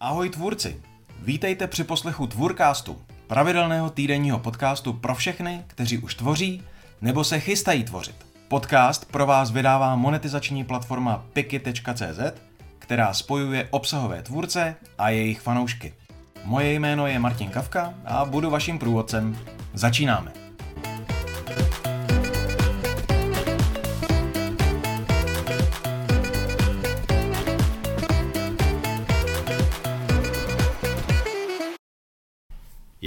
Ahoj tvůrci, vítejte při poslechu Tvůrkástu, pravidelného týdenního podcastu pro všechny, kteří už tvoří nebo se chystají tvořit. Podcast pro vás vydává monetizační platforma piki.cz, která spojuje obsahové tvůrce a jejich fanoušky. Moje jméno je Martin Kavka a budu vaším průvodcem. Začínáme.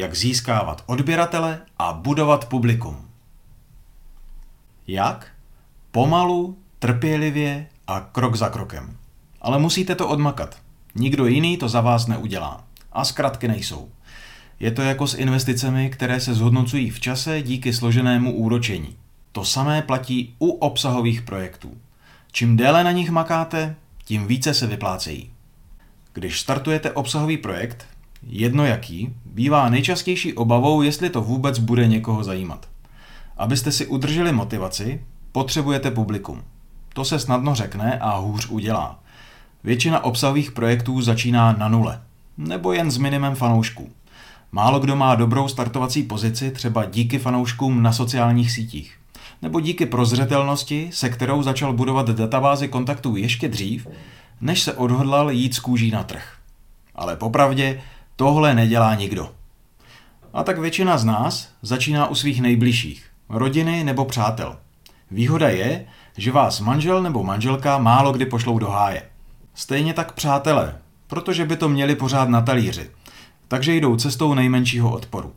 Jak získávat odběratele a budovat publikum. Jak? Pomalu, trpělivě a krok za krokem. Ale musíte to odmakat. Nikdo jiný to za vás neudělá. A zkratky nejsou. Je to jako s investicemi, které se zhodnocují v čase díky složenému úročení. To samé platí u obsahových projektů. Čím déle na nich makáte, tím více se vyplácejí. Když startujete obsahový projekt, jedno jaký, bývá nejčastější obavou, jestli to vůbec bude někoho zajímat. Abyste si udrželi motivaci, potřebujete publikum. To se snadno řekne a hůř udělá. Většina obsahových projektů začíná na nule, nebo jen s minimem fanoušků. Málo kdo má dobrou startovací pozici třeba díky fanouškům na sociálních sítích. Nebo díky prozřetelnosti, se kterou začal budovat databázy kontaktů ještě dřív, než se odhodlal jít z kůží na trh. Ale popravdě, tohle nedělá nikdo. A tak většina z nás začíná u svých nejbližších, rodiny nebo přátel. Výhoda je, že vás manžel nebo manželka málo kdy pošlou do háje. Stejně tak přátelé, protože by to měli pořád na talíři. Takže jdou cestou nejmenšího odporu.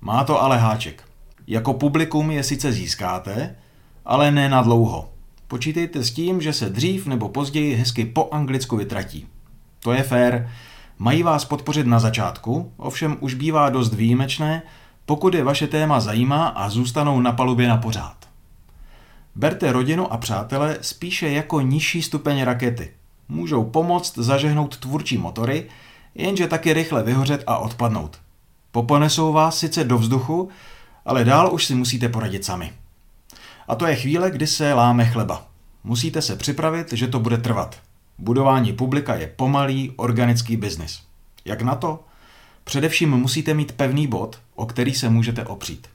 Má to ale háček. Jako publikum je sice získáte, ale ne na dlouho. Počítejte s tím, že se dřív nebo později hezky po anglicku vytratí. To je fér, mají vás podpořit na začátku, ovšem už bývá dost výjimečné, pokud je vaše téma zajímá a zůstanou na palubě na pořád. Berte rodinu a přátele spíše jako nižší stupeň rakety. Můžou pomoct zažehnout tvůrčí motory, jenže taky rychle vyhořet a odpadnout. Poponesou vás sice do vzduchu, ale dál už si musíte poradit sami. A to je chvíle, kdy se láme chleba. Musíte se připravit, že to bude trvat. Budování publika je pomalý, organický biznis. Jak na to? Především musíte mít pevný bod, o který se můžete opřít.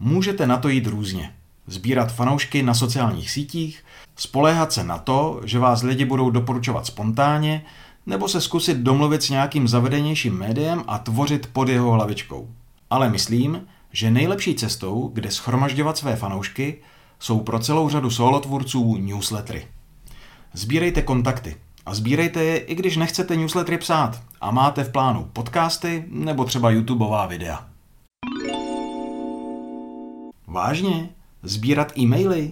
Můžete na to jít různě. Sbírat fanoušky na sociálních sítích, spoléhat se na to, že vás lidi budou doporučovat spontánně, nebo se zkusit domluvit s nějakým zavedenějším médiem a tvořit pod jeho hlavičkou. Ale myslím, že nejlepší cestou, kde schromažďovat své fanoušky, jsou pro celou řadu solotvůrců newslettery. Sbírejte kontakty a sbírejte je, i když nechcete newslettery psát a máte v plánu podcasty nebo třeba YouTubeová videa. Vážně? Sbírat e-maily?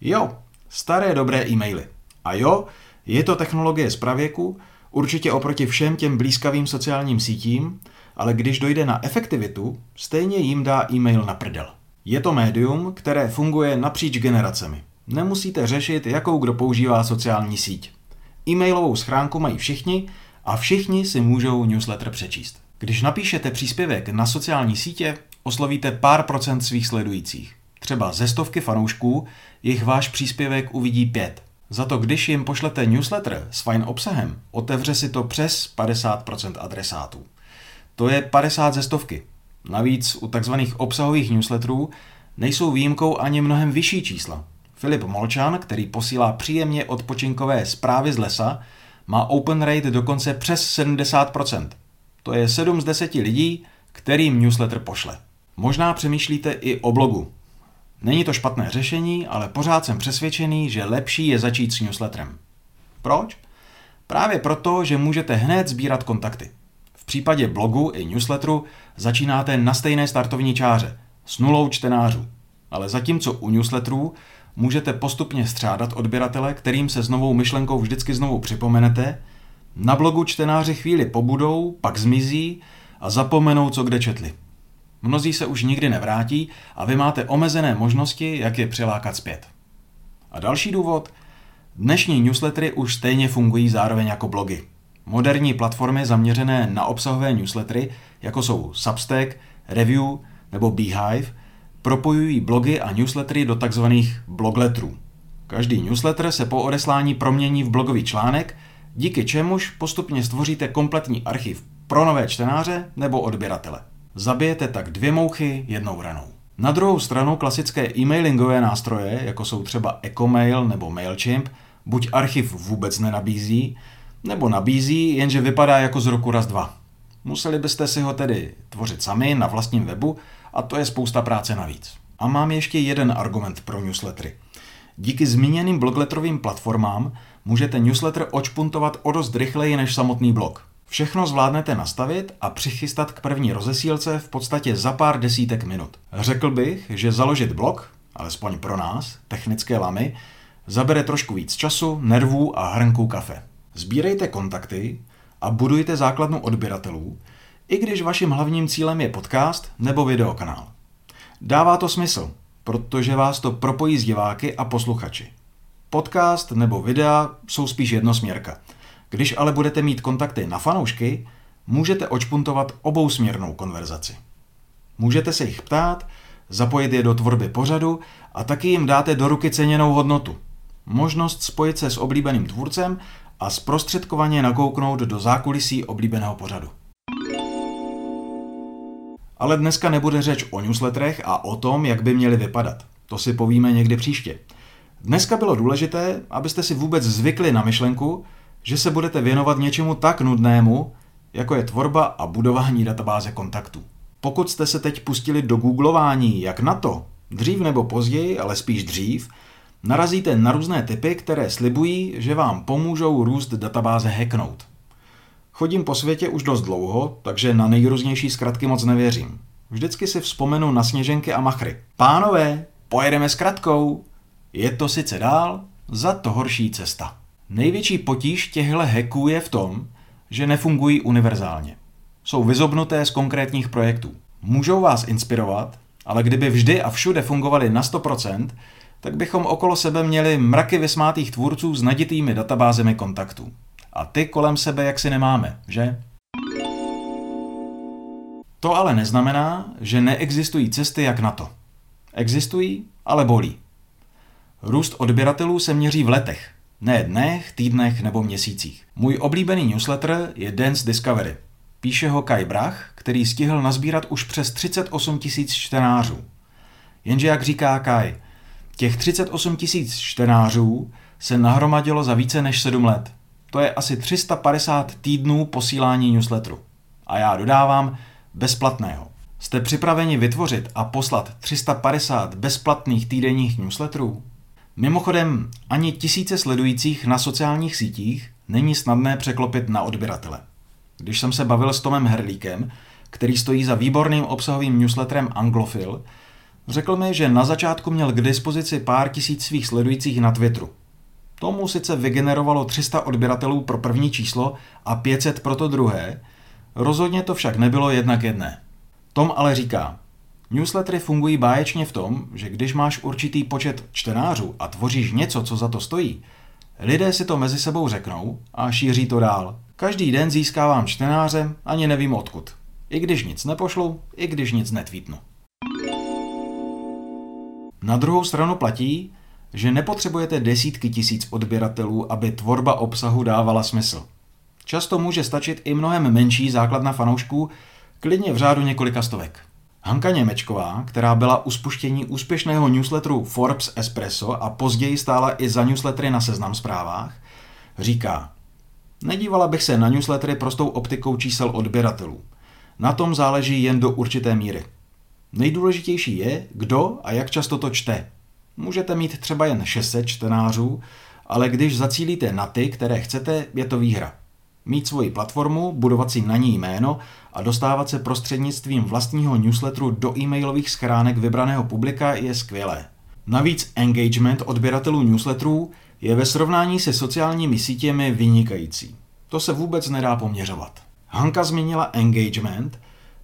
Jo, staré dobré e-maily. A jo, je to technologie z pravěku, určitě oproti všem těm blízkavým sociálním sítím, ale když dojde na efektivitu, stejně jim dá e-mail na prdel. Je to médium, které funguje napříč generacemi. Nemusíte řešit, jakou kdo používá sociální síť. E-mailovou schránku mají všichni a všichni si můžou newsletter přečíst. Když napíšete příspěvek na sociální sítě, oslovíte pár procent svých sledujících. Třeba ze stovky fanoušků jich váš příspěvek uvidí pět. Za to, když jim pošlete newsletter s fajn obsahem, otevře si to přes 50% adresátů. To je 50 ze stovky. Navíc u tzv. obsahových newsletterů nejsou výjimkou ani mnohem vyšší čísla. Filip Molčan, který posílá příjemně odpočinkové zprávy z lesa, má open rate dokonce přes 70%. To je 7 z 10 lidí, kterým newsletter pošle. Možná přemýšlíte i o blogu. Není to špatné řešení, ale pořád jsem přesvědčený, že lepší je začít s newsletterem. Proč? Právě proto, že můžete hned sbírat kontakty. V případě blogu i newsletteru začínáte na stejné startovní čáře, s nulou čtenářů. Ale zatímco u newsletterů můžete postupně střádat odběratele, kterým se s novou myšlenkou vždycky znovu připomenete, na blogu čtenáři chvíli pobudou, pak zmizí a zapomenou, co kde četli. Mnozí se už nikdy nevrátí a vy máte omezené možnosti, jak je přilákat zpět. A další důvod? Dnešní newslettery už stejně fungují zároveň jako blogy. Moderní platformy zaměřené na obsahové newslettery, jako jsou Substack, Review nebo Beehive, propojují blogy a newslettery do tzv. blogletterů. Každý newsletter se po odeslání promění v blogový článek, díky čemuž postupně stvoříte kompletní archiv pro nové čtenáře nebo odběratele. Zabijete tak dvě mouchy jednou ranou. Na druhou stranu klasické e-mailingové nástroje, jako jsou třeba Ecomail nebo MailChimp, buď archiv vůbec nenabízí, nebo nabízí, jenže vypadá jako z roku raz dva. Museli byste si ho tedy tvořit sami na vlastním webu a to je spousta práce navíc. A mám ještě jeden argument pro newslettery. Díky zmíněným blogletrovým platformám můžete newsletter očpuntovat o dost rychleji než samotný blog. Všechno zvládnete nastavit a přichystat k první rozesílce v podstatě za pár desítek minut. Řekl bych, že založit blog, alespoň pro nás, technické lamy, zabere trošku víc času, nervů a hrnku kafe. Sbírejte kontakty a budujte základnu odběratelů, i když vaším hlavním cílem je podcast nebo videokanál. Dává to smysl, protože vás to propojí s diváky a posluchači. Podcast nebo videa jsou spíš jednosměrka. Když ale budete mít kontakty na fanoušky, můžete očpuntovat obousměrnou konverzaci. Můžete se jich ptát, zapojit je do tvorby pořadu a taky jim dáte do ruky ceněnou hodnotu. Možnost spojit se s oblíbeným tvůrcem a zprostředkovaně nakouknout do zákulisí oblíbeného pořadu. Ale dneska nebude řeč o newsletterech a o tom, jak by měly vypadat. To si povíme někdy příště. Dneska bylo důležité, abyste si vůbec zvykli na myšlenku, že se budete věnovat něčemu tak nudnému, jako je tvorba a budování databáze kontaktů. Pokud jste se teď pustili do googlování, jak na to, dřív nebo později, ale spíš dřív, narazíte na různé typy, které slibují, že vám pomůžou růst databáze hacknout. Chodím po světě už dost dlouho, takže na nejrůznější zkratky moc nevěřím. Vždycky si vzpomenu na sněženky a machry. Pánové, pojedeme s kratkou. Je to sice dál, za to horší cesta. Největší potíž těchto hacků je v tom, že nefungují univerzálně. Jsou vyzobnuté z konkrétních projektů. Můžou vás inspirovat, ale kdyby vždy a všude fungovaly na 100%, tak bychom okolo sebe měli mraky vysmátých tvůrců s naditými databázemi kontaktů. A ty kolem sebe jaksi nemáme, že? To ale neznamená, že neexistují cesty jak na to. Existují, ale bolí. Růst odběratelů se měří v letech, ne dnech, týdnech nebo měsících. Můj oblíbený newsletter je Dance Discovery. Píše ho Kai Brach, který stihl nazbírat už přes 38 tisíc čtenářů. Jenže jak říká Kai, těch 38 tisíc čtenářů se nahromadilo za více než 7 let. To je asi 350 týdnů posílání newsletteru. A já dodávám bezplatného. Jste připraveni vytvořit a poslat 350 bezplatných týdenních newsletterů? Mimochodem, ani tisíce sledujících na sociálních sítích není snadné překlopit na odběratele. Když jsem se bavil s Tomem Herlíkem, který stojí za výborným obsahovým newsletterem Anglofil, řekl mi, že na začátku měl k dispozici pár tisíc svých sledujících na Twitteru. Tomu sice vygenerovalo 300 odběratelů pro první číslo a 500 pro to druhé, rozhodně to však nebylo jednak jedné. Tom ale říká, Newslettery fungují báječně v tom, že když máš určitý počet čtenářů a tvoříš něco, co za to stojí, lidé si to mezi sebou řeknou a šíří to dál. Každý den získávám čtenáře, ani nevím odkud. I když nic nepošlu, i když nic netvítnu. Na druhou stranu platí, že nepotřebujete desítky tisíc odběratelů, aby tvorba obsahu dávala smysl. Často může stačit i mnohem menší základna fanoušků, klidně v řádu několika stovek. Hanka Němečková, která byla u spuštění úspěšného newsletteru Forbes Espresso a později stála i za newslettery na seznam zprávách, říká, nedívala bych se na newslettery prostou optikou čísel odběratelů. Na tom záleží jen do určité míry. Nejdůležitější je, kdo a jak často to čte. Můžete mít třeba jen 600 čtenářů, ale když zacílíte na ty, které chcete, je to výhra. Mít svoji platformu, budovat si na ní jméno a dostávat se prostřednictvím vlastního newsletteru do e-mailových schránek vybraného publika je skvělé. Navíc engagement odběratelů newsletterů je ve srovnání se sociálními sítěmi vynikající. To se vůbec nedá poměřovat. Hanka zmínila engagement,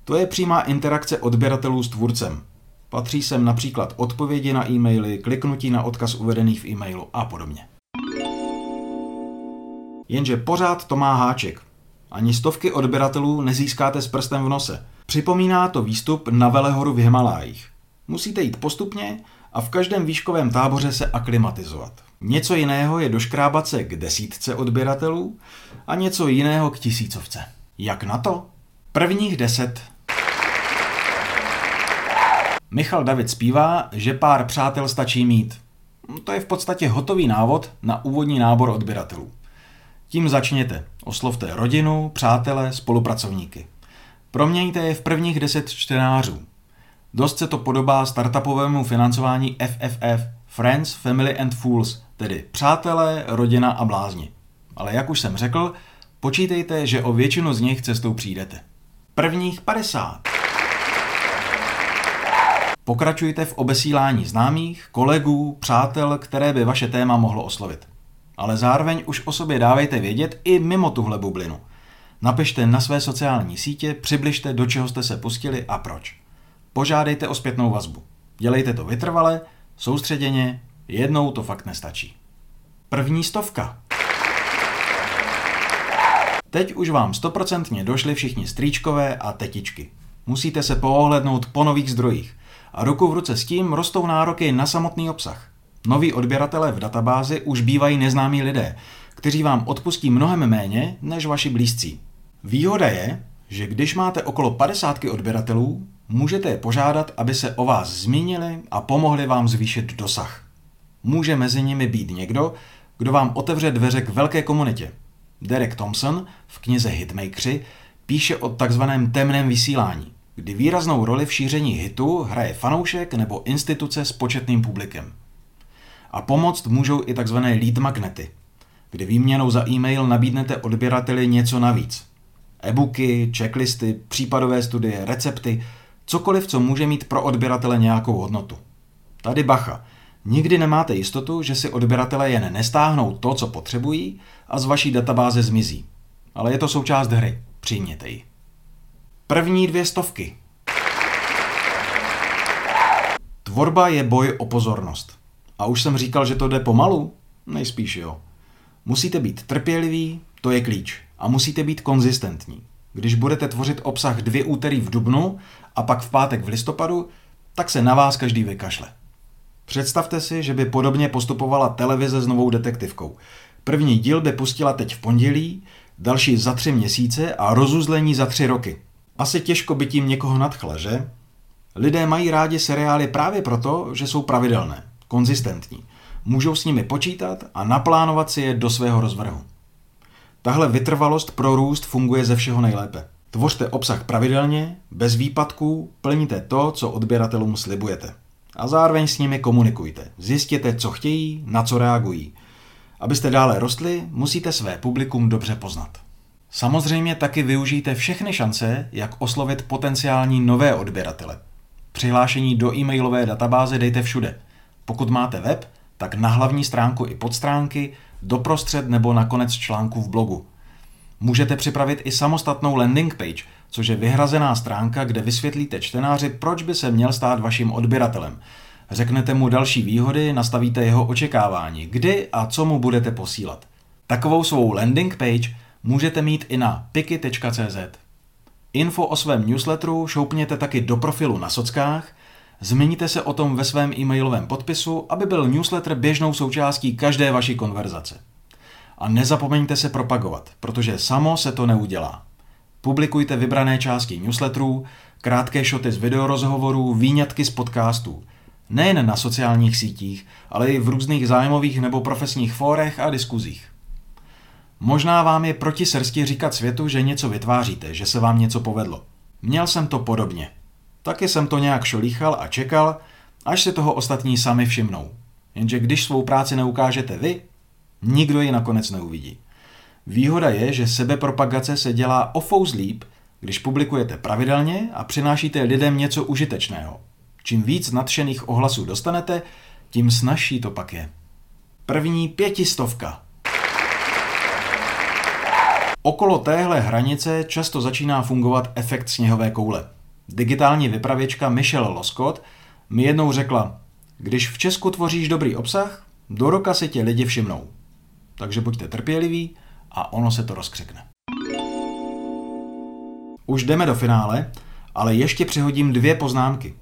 to je přímá interakce odběratelů s tvůrcem. Patří sem například odpovědi na e-maily, kliknutí na odkaz uvedený v e-mailu a podobně. Jenže pořád to má háček. Ani stovky odběratelů nezískáte s prstem v nose. Připomíná to výstup na velehoru v Himalájích. Musíte jít postupně a v každém výškovém táboře se aklimatizovat. Něco jiného je doškrábat se k desítce odběratelů a něco jiného k tisícovce. Jak na to? Prvních deset. Michal David zpívá, že pár přátel stačí mít. To je v podstatě hotový návod na úvodní nábor odběratelů. Tím začněte. Oslovte rodinu, přátele, spolupracovníky. Proměňte je v prvních deset čtenářů. Dost se to podobá startupovému financování FFF, Friends, Family and Fools, tedy přátelé, rodina a blázni. Ale jak už jsem řekl, počítejte, že o většinu z nich cestou přijdete. Prvních 50. Pokračujte v obesílání známých, kolegů, přátel, které by vaše téma mohlo oslovit. Ale zároveň už o sobě dávejte vědět i mimo tuhle bublinu. Napište na své sociální sítě, přibližte, do čeho jste se pustili a proč. Požádejte o zpětnou vazbu. Dělejte to vytrvale, soustředěně, jednou to fakt nestačí. První stovka. Teď už vám stoprocentně došly všichni strýčkové a tetičky. Musíte se poohlednout po nových zdrojích. A ruku v ruce s tím rostou nároky na samotný obsah. Noví odběratelé v databázi už bývají neznámí lidé, kteří vám odpustí mnohem méně než vaši blízcí. Výhoda je, že když máte okolo 50 odběratelů, můžete je požádat, aby se o vás zmínili a pomohli vám zvýšit dosah. Může mezi nimi být někdo, kdo vám otevře dveře k velké komunitě. Derek Thompson v knize Hitmakeri píše o takzvaném temném vysílání, kdy výraznou roli v šíření hitu hraje fanoušek nebo instituce s početným publikem. A pomoct můžou i tzv. lead magnety, kdy výměnou za e-mail nabídnete odběrateli něco navíc. E-booky, checklisty, případové studie, recepty, cokoliv, co může mít pro odběratele nějakou hodnotu. Tady bacha, nikdy nemáte jistotu, že si odběratele jen nestáhnou to, co potřebují a z vaší databáze zmizí. Ale je to součást hry, přijměte ji. První dvě stovky. Tvorba je boj o pozornost. A už jsem říkal, že to jde pomalu? Nejspíš jo. Musíte být trpěliví, to je klíč. A musíte být konzistentní. Když budete tvořit obsah dvě úterý v dubnu a pak v pátek v listopadu, tak se na vás každý vykašle. Představte si, že by podobně postupovala televize s novou detektivkou. První díl by pustila teď v pondělí, další za tři měsíce a rozuzlení za tři roky. Asi těžko by tím někoho nadchla, že? Lidé mají rádi seriály právě proto, že jsou pravidelné, konzistentní. Můžou s nimi počítat a naplánovat si je do svého rozvrhu. Tahle vytrvalost pro růst funguje ze všeho nejlépe. Tvořte obsah pravidelně, bez výpadků, plníte to, co odběratelům slibujete. A zároveň s nimi komunikujte. Zjistěte, co chtějí, na co reagují. Abyste dále rostli, musíte své publikum dobře poznat. Samozřejmě taky využijte všechny šance, jak oslovit potenciální nové odběratele. Přihlášení do e-mailové databáze dejte všude. Pokud máte web, tak na hlavní stránku i podstránky, doprostřed nebo na konec článku v blogu. Můžete připravit i samostatnou landing page, což je vyhrazená stránka, kde vysvětlíte čtenáři, proč by se měl stát vaším odběratelem. Řeknete mu další výhody, nastavíte jeho očekávání, kdy a co mu budete posílat. Takovou svou landing page můžete mít i na piky.cz. Info o svém newsletteru šoupněte taky do profilu na sockách, zmiňte se o tom ve svém e-mailovém podpisu, aby byl newsletter běžnou součástí každé vaší konverzace. A nezapomeňte se propagovat, protože samo se to neudělá. Publikujte vybrané části newsletterů, krátké šoty z videorozhovorů, výňatky z podcastů. Nejen na sociálních sítích, ale i v různých zájmových nebo profesních fórech a diskuzích. Možná vám je proti srsti říkat světu, že něco vytváříte, že se vám něco povedlo. Měl jsem to podobně. Taky jsem to nějak šolíchal a čekal, až se toho ostatní sami všimnou. Jenže když svou práci neukážete vy, nikdo ji nakonec neuvidí. Výhoda je, že sebepropagace se dělá o líp, když publikujete pravidelně a přinášíte lidem něco užitečného. Čím víc nadšených ohlasů dostanete, tím snažší to pak je. První pětistovka. Okolo téhle hranice často začíná fungovat efekt sněhové koule. Digitální vypravěčka Michelle Loskot mi jednou řekla, když v Česku tvoříš dobrý obsah, do roka si tě lidi všimnou. Takže buďte trpěliví a ono se to rozkřikne. Už jdeme do finále, ale ještě přihodím dvě poznámky.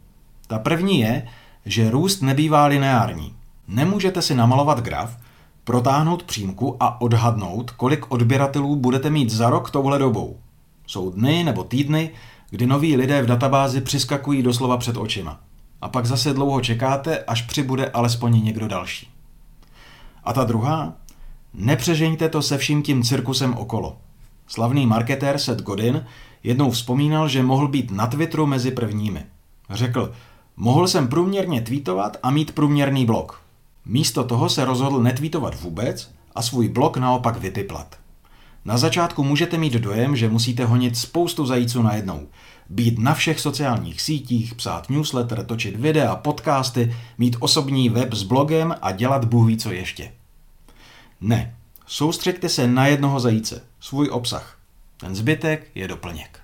Ta první je, že růst nebývá lineární. Nemůžete si namalovat graf, protáhnout přímku a odhadnout, kolik odběratelů budete mít za rok touhle dobou. Jsou dny nebo týdny, kdy noví lidé v databázi přiskakují doslova před očima. A pak zase dlouho čekáte, až přibude alespoň někdo další. A ta druhá? Nepřežeňte to se vším tím cirkusem okolo. Slavný marketér Seth Godin jednou vzpomínal, že mohl být na Twitteru mezi prvními. Řekl, mohl jsem průměrně tweetovat a mít průměrný blog. Místo toho se rozhodl netvítovat vůbec a svůj blog naopak vypiplat. Na začátku můžete mít dojem, že musíte honit spoustu zajíců najednou. Být na všech sociálních sítích, psát newsletter, točit videa, podcasty, mít osobní web s blogem a dělat bůh ví co ještě. Ne, soustřeďte se na jednoho zajíce, svůj obsah. Ten zbytek je doplněk.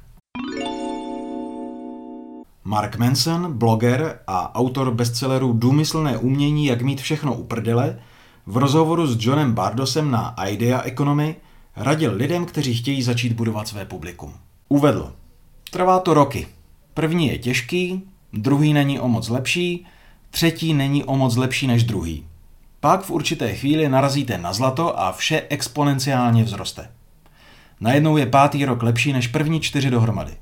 Mark Manson, bloger a autor bestselleru Důmyslné umění, jak mít všechno u prdele, v rozhovoru s Johnem Bardosem na Idea Economy radil lidem, kteří chtějí začít budovat své publikum. Uvedl, trvá to roky. První je těžký, druhý není o moc lepší, třetí není o moc lepší než druhý. Pak v určité chvíli narazíte na zlato a vše exponenciálně vzroste. Najednou je pátý rok lepší než první čtyři dohromady.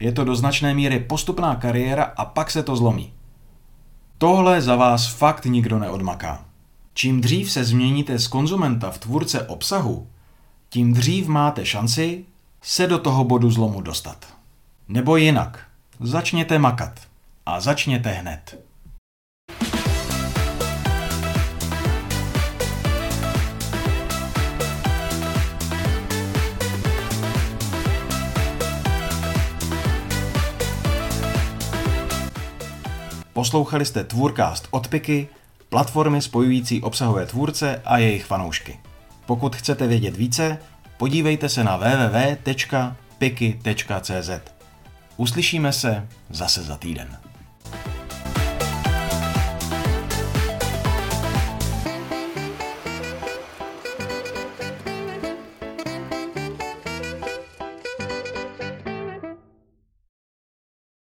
Je to do značné míry postupná kariéra a pak se to zlomí. Tohle za vás fakt nikdo neodmaká. Čím dřív se změníte z konzumenta v tvůrce obsahu, tím dřív máte šanci se do toho bodu zlomu dostat. Nebo jinak, začněte makat. A začněte hned. Poslouchali jste Tvůrcast od Piky, platformy spojující obsahové tvůrce a jejich fanoušky. Pokud chcete vědět více, podívejte se na www.piky.cz. Uslyšíme se zase za týden.